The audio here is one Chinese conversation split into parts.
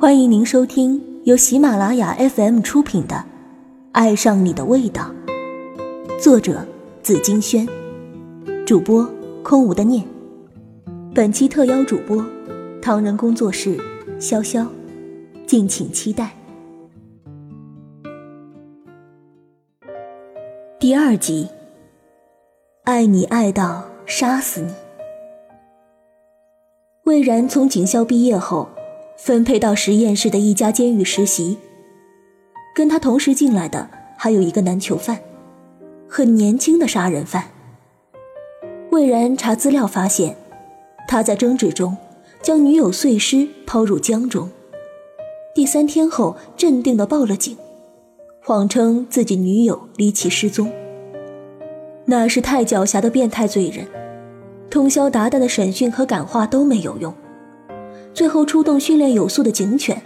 欢迎您收听由喜马拉雅 FM 出品的《爱上你的味道》，作者紫金轩，主播空无的念。本期特邀主播唐人工作室潇潇，敬请期待。第二集，爱你爱到杀死你。魏然从警校毕业后。分配到实验室的一家监狱实习，跟他同时进来的还有一个男囚犯，很年轻的杀人犯。魏然查资料发现，他在争执中将女友碎尸抛入江中，第三天后镇定的报了警，谎称自己女友离奇失踪。那是太狡黠的变态罪人，通宵达旦的审讯和感化都没有用。最后出动训练有素的警犬，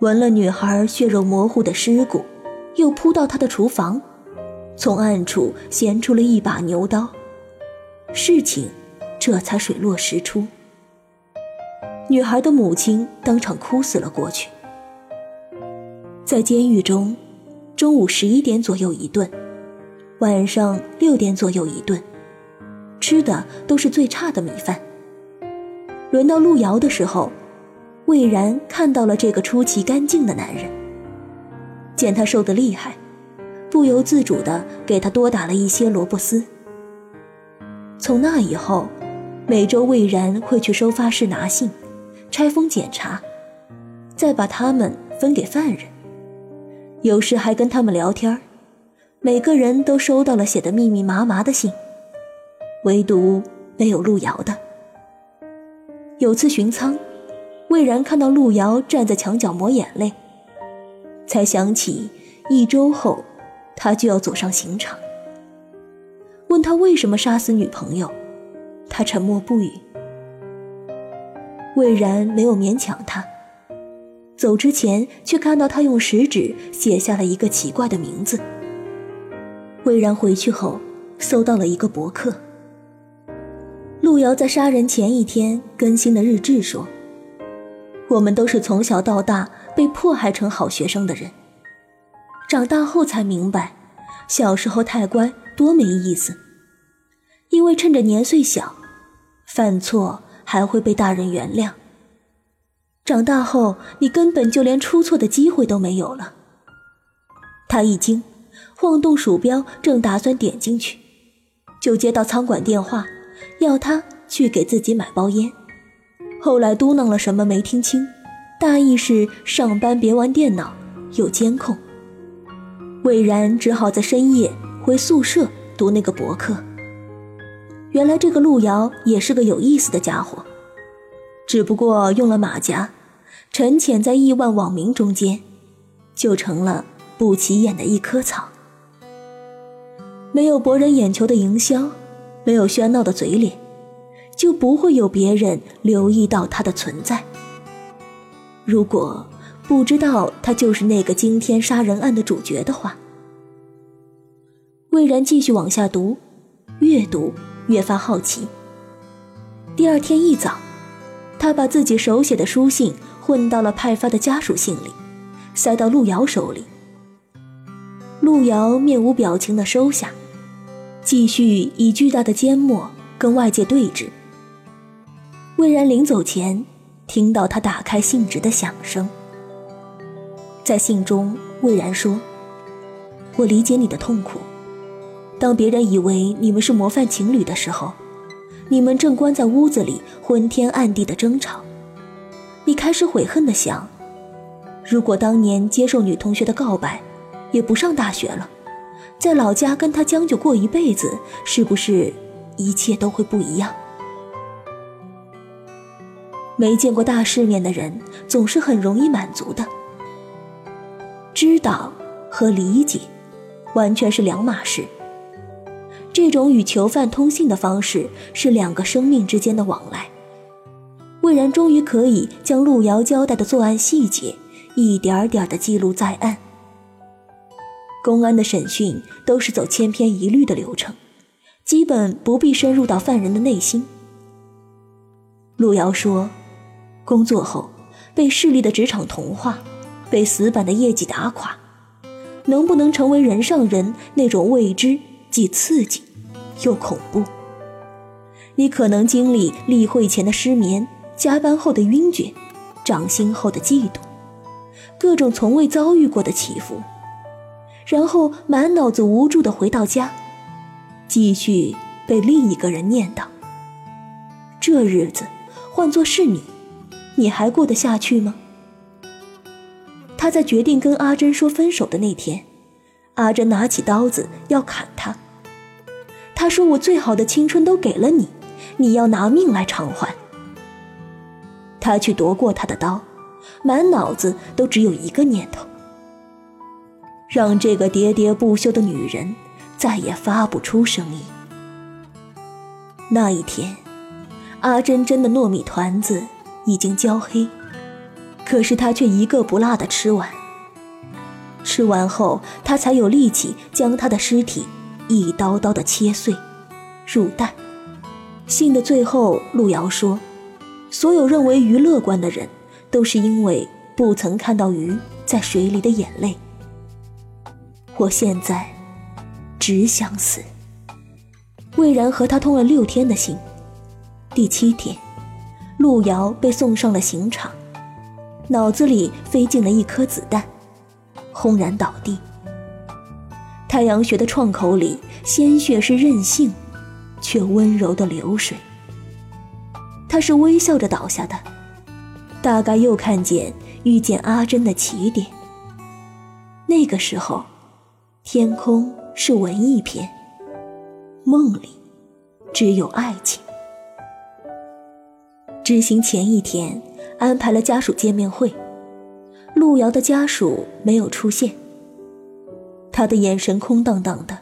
闻了女孩血肉模糊的尸骨，又扑到她的厨房，从暗处衔出了一把牛刀，事情这才水落石出。女孩的母亲当场哭死了过去。在监狱中，中午十一点左右一顿，晚上六点左右一顿，吃的都是最差的米饭。轮到路遥的时候，魏然看到了这个出奇干净的男人。见他瘦得厉害，不由自主的给他多打了一些萝卜丝。从那以后，每周魏然会去收发室拿信，拆封检查，再把他们分给犯人。有时还跟他们聊天每个人都收到了写的密密麻麻的信，唯独没有路遥的。有次巡仓，魏然看到路遥站在墙角抹眼泪，才想起一周后他就要走上刑场。问他为什么杀死女朋友，他沉默不语。魏然没有勉强他，走之前却看到他用食指写下了一个奇怪的名字。魏然回去后搜到了一个博客。路遥在杀人前一天更新的日志说：“我们都是从小到大被迫害成好学生的人，长大后才明白，小时候太乖多没意思。因为趁着年岁小，犯错还会被大人原谅。长大后你根本就连出错的机会都没有了。”他一惊，晃动鼠标，正打算点进去，就接到仓管电话。要他去给自己买包烟，后来嘟囔了什么没听清，大意是上班别玩电脑，有监控。魏然只好在深夜回宿舍读那个博客。原来这个路遥也是个有意思的家伙，只不过用了马甲，沉潜在亿万网民中间，就成了不起眼的一棵草，没有博人眼球的营销。没有喧闹的嘴脸，就不会有别人留意到他的存在。如果不知道他就是那个惊天杀人案的主角的话，魏然继续往下读，越读越发好奇。第二天一早，他把自己手写的书信混到了派发的家属信里，塞到路遥手里。路遥面无表情的收下。继续以巨大的缄默跟外界对峙。魏然临走前，听到他打开信纸的响声。在信中，魏然说：“我理解你的痛苦。当别人以为你们是模范情侣的时候，你们正关在屋子里昏天暗地的争吵。你开始悔恨的想：如果当年接受女同学的告白，也不上大学了。”在老家跟他将就过一辈子，是不是一切都会不一样？没见过大世面的人总是很容易满足的。知道和理解完全是两码事。这种与囚犯通信的方式是两个生命之间的往来。魏然终于可以将路遥交代的作案细节一点点的记录在案。公安的审讯都是走千篇一律的流程，基本不必深入到犯人的内心。路遥说，工作后，被势力的职场同化，被死板的业绩打垮，能不能成为人上人那种未知既刺激又恐怖？你可能经历例会前的失眠，加班后的晕厥，涨薪后的嫉妒，各种从未遭遇过的起伏，然后满脑子无助的回到家，继续被另一个人念叨。这日子换作是你，你还过得下去吗？他在决定跟阿珍说分手的那天，阿珍拿起刀子要砍他。他说：“我最好的青春都给了你。”你要拿命来偿还。他去夺过他的刀，满脑子都只有一个念头：让这个喋喋不休的女人再也发不出声音。那一天，阿珍珍的糯米团子已经焦黑，可是她却一个不落的吃完。吃完后，她才有力气将他的尸体一刀刀的切碎，入袋。信的最后，路遥说：“所有认为鱼乐观的人，都是因为不曾看到鱼在水里的眼泪。”我现在只想死。魏然和他通了六天的信，第七天，路遥被送上了刑场，脑子里飞进了一颗子弹，轰然倒地。太阳穴的创口里，鲜血是任性。却温柔的流水。他是微笑着倒下的，大概又看见遇见阿珍的起点。那个时候，天空是文艺片，梦里只有爱情。执行前一天安排了家属见面会，路遥的家属没有出现，他的眼神空荡荡的。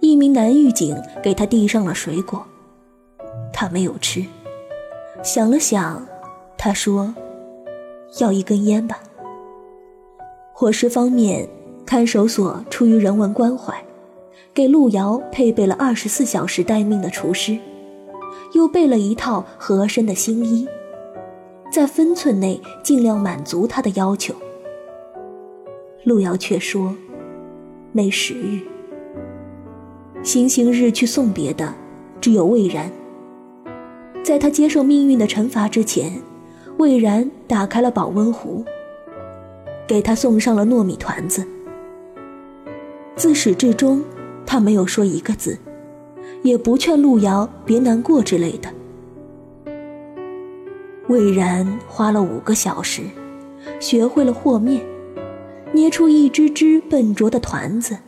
一名男狱警给他递上了水果，他没有吃。想了想，他说：“要一根烟吧。”伙食方面，看守所出于人文关怀，给路遥配备了二十四小时待命的厨师，又备了一套合身的新衣，在分寸内尽量满足他的要求。路遥却说：“没食欲。”行刑日去送别的，只有魏然。在他接受命运的惩罚之前，魏然打开了保温壶，给他送上了糯米团子。自始至终，他没有说一个字，也不劝路遥别难过之类的。魏然花了五个小时，学会了和面，捏出一只只笨拙的团子。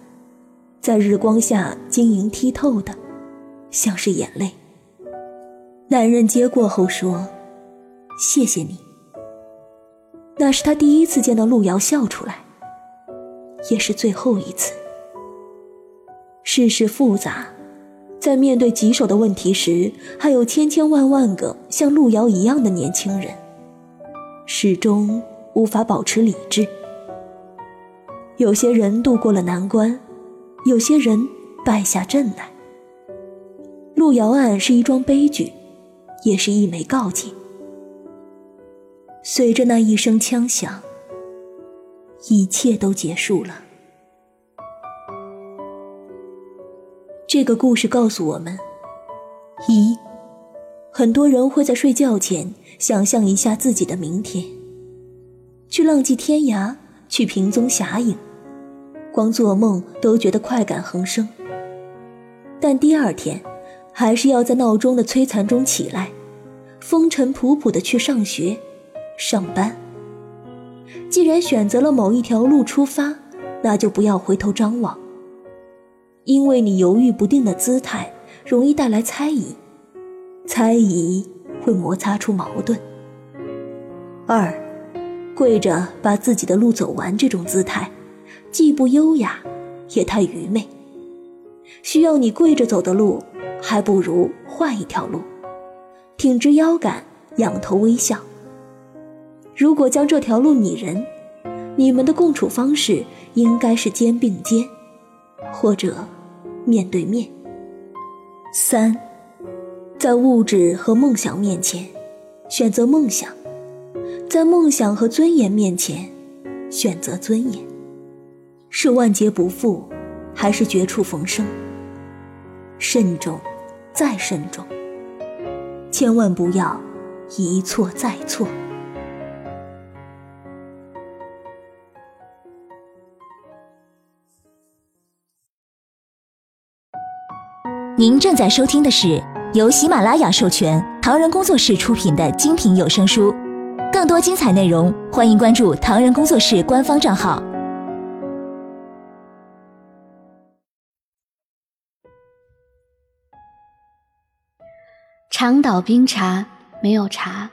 在日光下晶莹剔透的，像是眼泪。男人接过后说：“谢谢你。”那是他第一次见到路遥笑出来，也是最后一次。世事复杂，在面对棘手的问题时，还有千千万万个像路遥一样的年轻人，始终无法保持理智。有些人度过了难关。有些人败下阵来。路遥案是一桩悲剧，也是一枚告诫。随着那一声枪响，一切都结束了。这个故事告诉我们：一，很多人会在睡觉前想象一下自己的明天，去浪迹天涯，去萍踪侠影。光做梦都觉得快感横生，但第二天还是要在闹钟的摧残中起来，风尘仆仆的去上学、上班。既然选择了某一条路出发，那就不要回头张望，因为你犹豫不定的姿态容易带来猜疑，猜疑会摩擦出矛盾。二，跪着把自己的路走完这种姿态。既不优雅，也太愚昧。需要你跪着走的路，还不如换一条路，挺直腰杆，仰头微笑。如果将这条路拟人，你们的共处方式应该是肩并肩，或者面对面。三，在物质和梦想面前，选择梦想，在梦想和尊严面前，选择尊严，是万劫不复，还是绝处逢生？慎重，再慎重，千万不要一错再错。您正在收听的是由喜马拉雅授权、唐人工作室出品的精品有声书。更多精彩内容，欢迎关注唐人工作室官方账号。长岛冰茶没有茶。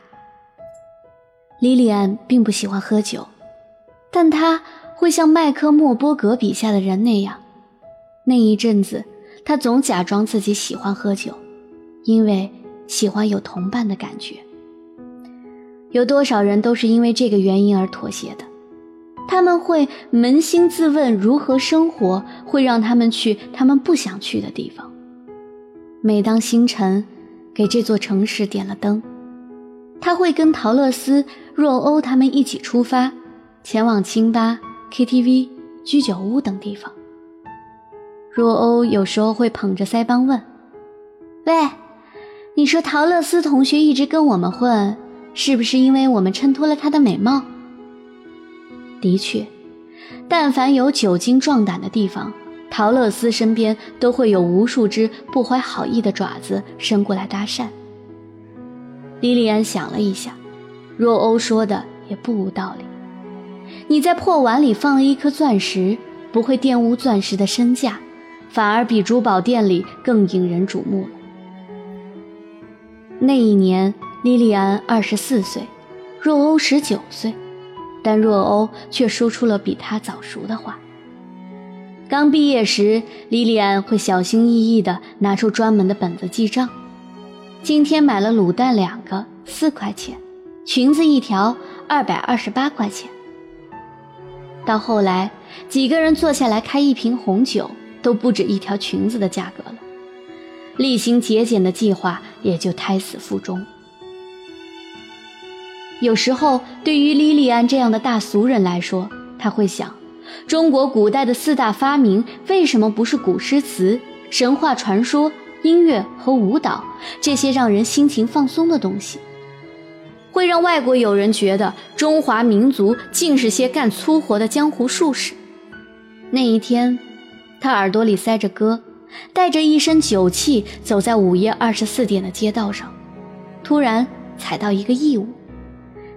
莉莉安并不喜欢喝酒，但她会像麦克莫波格笔下的人那样，那一阵子，他总假装自己喜欢喝酒，因为喜欢有同伴的感觉。有多少人都是因为这个原因而妥协的？他们会扪心自问，如何生活会让他们去他们不想去的地方。每当星辰给这座城市点了灯，他会跟陶乐斯、若欧他们一起出发，前往清吧、KTV、居酒屋等地方。若欧有时候会捧着腮帮问：“喂，你说陶乐斯同学一直跟我们混？”是不是因为我们衬托了她的美貌？的确，但凡有酒精壮胆的地方，陶乐斯身边都会有无数只不怀好意的爪子伸过来搭讪。莉莉安想了一下，若欧说的也不无道理。你在破碗里放了一颗钻石，不会玷污钻石的身价，反而比珠宝店里更引人瞩目了。那一年。莉莉安二十四岁，若欧十九岁，但若欧却说出了比他早熟的话。刚毕业时，莉莉安会小心翼翼地拿出专门的本子记账。今天买了卤蛋两个，四块钱；裙子一条，二百二十八块钱。到后来，几个人坐下来开一瓶红酒，都不止一条裙子的价格了。厉行节俭的计划也就胎死腹中。有时候，对于莉莉安这样的大俗人来说，他会想：中国古代的四大发明为什么不是古诗词、神话传说、音乐和舞蹈这些让人心情放松的东西？会让外国友人觉得中华民族尽是些干粗活的江湖术士。那一天，他耳朵里塞着歌，带着一身酒气，走在午夜二十四点的街道上，突然踩到一个异物。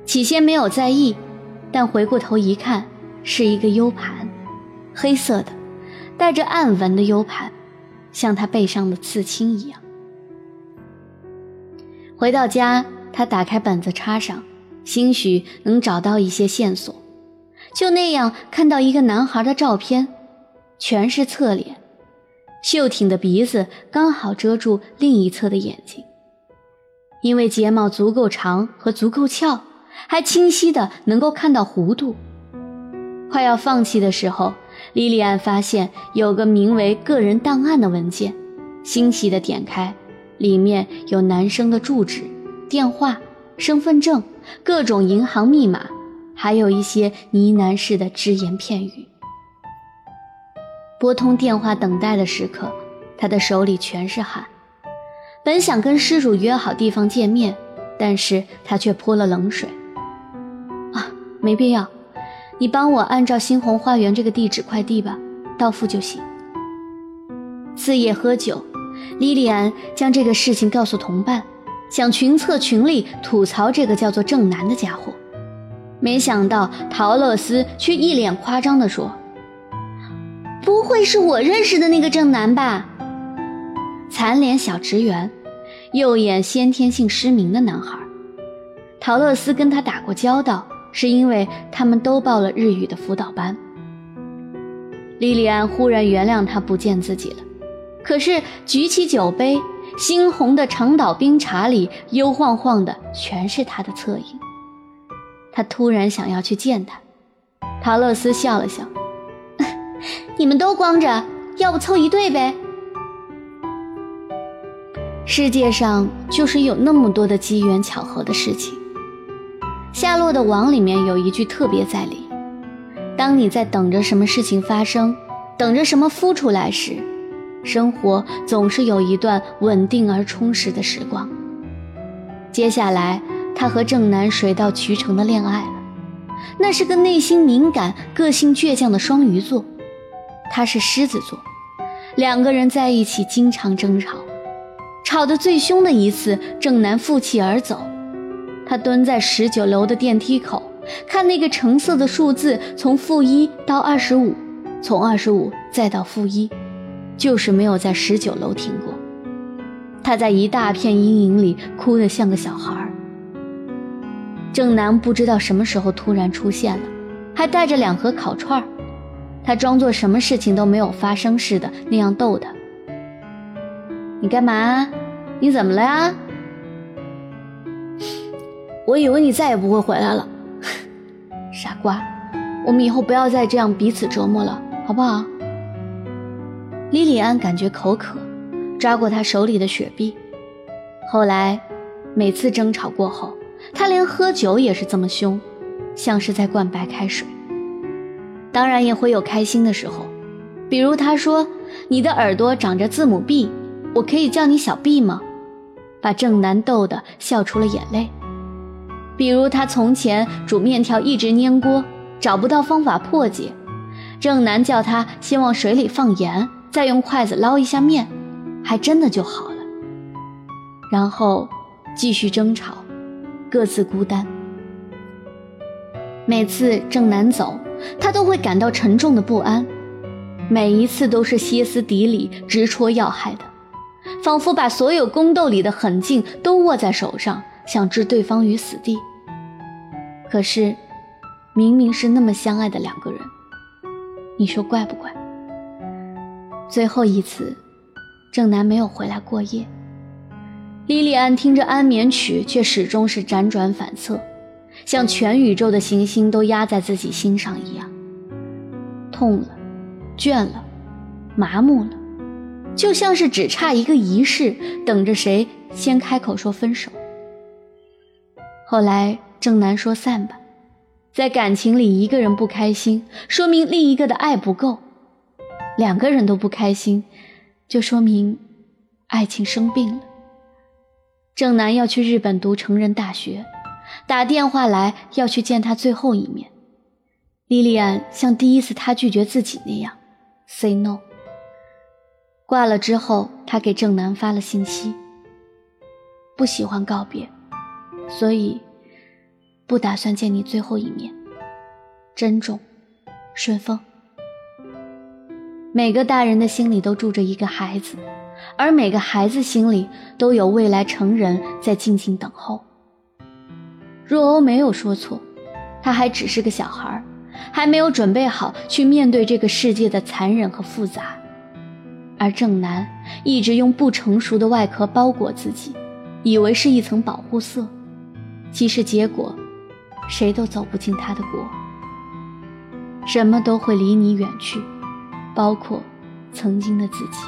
起先没有在意，但回过头一看，是一个 U 盘，黑色的，带着暗纹的 U 盘，像他背上的刺青一样。回到家，他打开本子插上，兴许能找到一些线索。就那样看到一个男孩的照片，全是侧脸，秀挺的鼻子刚好遮住另一侧的眼睛，因为睫毛足够长和足够翘。还清晰的能够看到弧度。快要放弃的时候，莉莉安发现有个名为“个人档案”的文件，欣喜的点开，里面有男生的住址、电话、身份证、各种银行密码，还有一些呢喃式的只言片语。拨通电话等待的时刻，他的手里全是汗。本想跟失主约好地方见面，但是他却泼了冷水。啊没必要，你帮我按照新红花园这个地址快递吧，到付就行。次夜喝酒，莉莉安将这个事情告诉同伴，想群策群力吐槽这个叫做正南的家伙。没想到陶乐斯却一脸夸张地说：“不会是我认识的那个正南吧？”残脸小职员，右眼先天性失明的男孩，陶乐斯跟他打过交道。是因为他们都报了日语的辅导班。莉莉安忽然原谅他不见自己了，可是举起酒杯，猩红的长岛冰茶里幽晃晃的全是他的侧影。他突然想要去见他。陶乐斯笑了笑：“你们都光着，要不凑一对呗？”世界上就是有那么多的机缘巧合的事情。夏洛的网里面有一句特别在理：当你在等着什么事情发生，等着什么孵出来时，生活总是有一段稳定而充实的时光。接下来，他和正南水到渠成的恋爱了。那是个内心敏感、个性倔强的双鱼座，他是狮子座。两个人在一起经常争吵，吵得最凶的一次，郑南负气而走。他蹲在十九楼的电梯口，看那个橙色的数字从负一到二十五，从二十五再到负一，就是没有在十九楼停过。他在一大片阴影里哭得像个小孩。正南不知道什么时候突然出现了，还带着两盒烤串儿。他装作什么事情都没有发生似的那样逗他。你干嘛？你怎么了呀？我以为你再也不会回来了，傻瓜。我们以后不要再这样彼此折磨了，好不好？莉莉安感觉口渴，抓过他手里的雪碧。后来，每次争吵过后。他连喝酒也是这么凶，像是在灌白开水。当然也会有开心的时候，比如他说：“你的耳朵长着字母 B，我可以叫你小 B 吗？”把郑南逗得笑出了眼泪。比如他从前煮面条一直粘锅，找不到方法破解，郑南叫他先往水里放盐，再用筷子捞一下面，还真的就好了。然后继续争吵。各自孤单。每次正南走，他都会感到沉重的不安，每一次都是歇斯底里、直戳要害的，仿佛把所有宫斗里的狠劲都握在手上，想置对方于死地。可是，明明是那么相爱的两个人，你说怪不怪？最后一次，正南没有回来过夜。莉莉安听着安眠曲，却始终是辗转反侧，像全宇宙的行星都压在自己心上一样。痛了，倦了，麻木了，就像是只差一个仪式，等着谁先开口说分手。后来郑南说散吧，在感情里一个人不开心，说明另一个的爱不够；两个人都不开心，就说明爱情生病了。郑南要去日本读成人大学，打电话来要去见他最后一面。莉莉安像第一次他拒绝自己那样，say no。挂了之后，他给郑南发了信息：不喜欢告别，所以不打算见你最后一面。珍重，顺风。每个大人的心里都住着一个孩子。而每个孩子心里都有未来成人在静静等候。若欧没有说错，他还只是个小孩，还没有准备好去面对这个世界的残忍和复杂。而正南一直用不成熟的外壳包裹自己，以为是一层保护色，其实结果，谁都走不进他的国。什么都会离你远去，包括曾经的自己。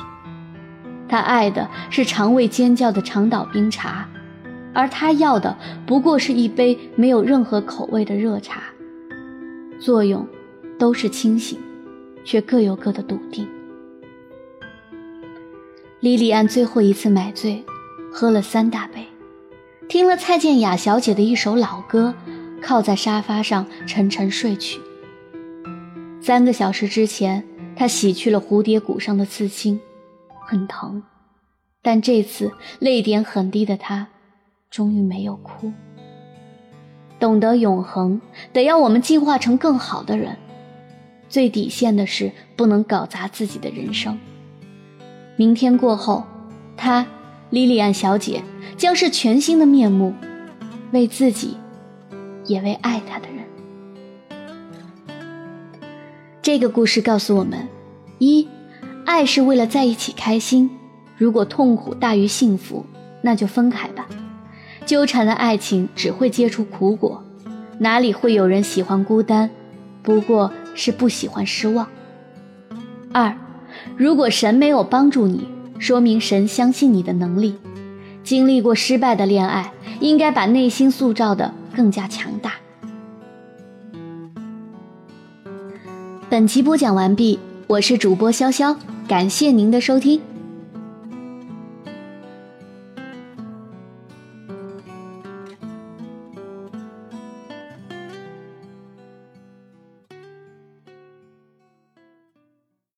他爱的是肠胃尖叫的长岛冰茶，而他要的不过是一杯没有任何口味的热茶。作用都是清醒，却各有各的笃定。莉莉安最后一次买醉，喝了三大杯，听了蔡健雅小姐的一首老歌，靠在沙发上沉沉睡去。三个小时之前，她洗去了蝴蝶骨上的刺青。很疼，但这次泪点很低的他，终于没有哭。懂得永恒，得要我们进化成更好的人。最底线的是不能搞砸自己的人生。明天过后，她，莉莉安小姐将是全新的面目，为自己，也为爱她的人。这个故事告诉我们：一。爱是为了在一起开心，如果痛苦大于幸福，那就分开吧。纠缠的爱情只会结出苦果，哪里会有人喜欢孤单？不过是不喜欢失望。二，如果神没有帮助你，说明神相信你的能力。经历过失败的恋爱，应该把内心塑造的更加强大。本集播讲完毕，我是主播潇潇，感谢您的收听。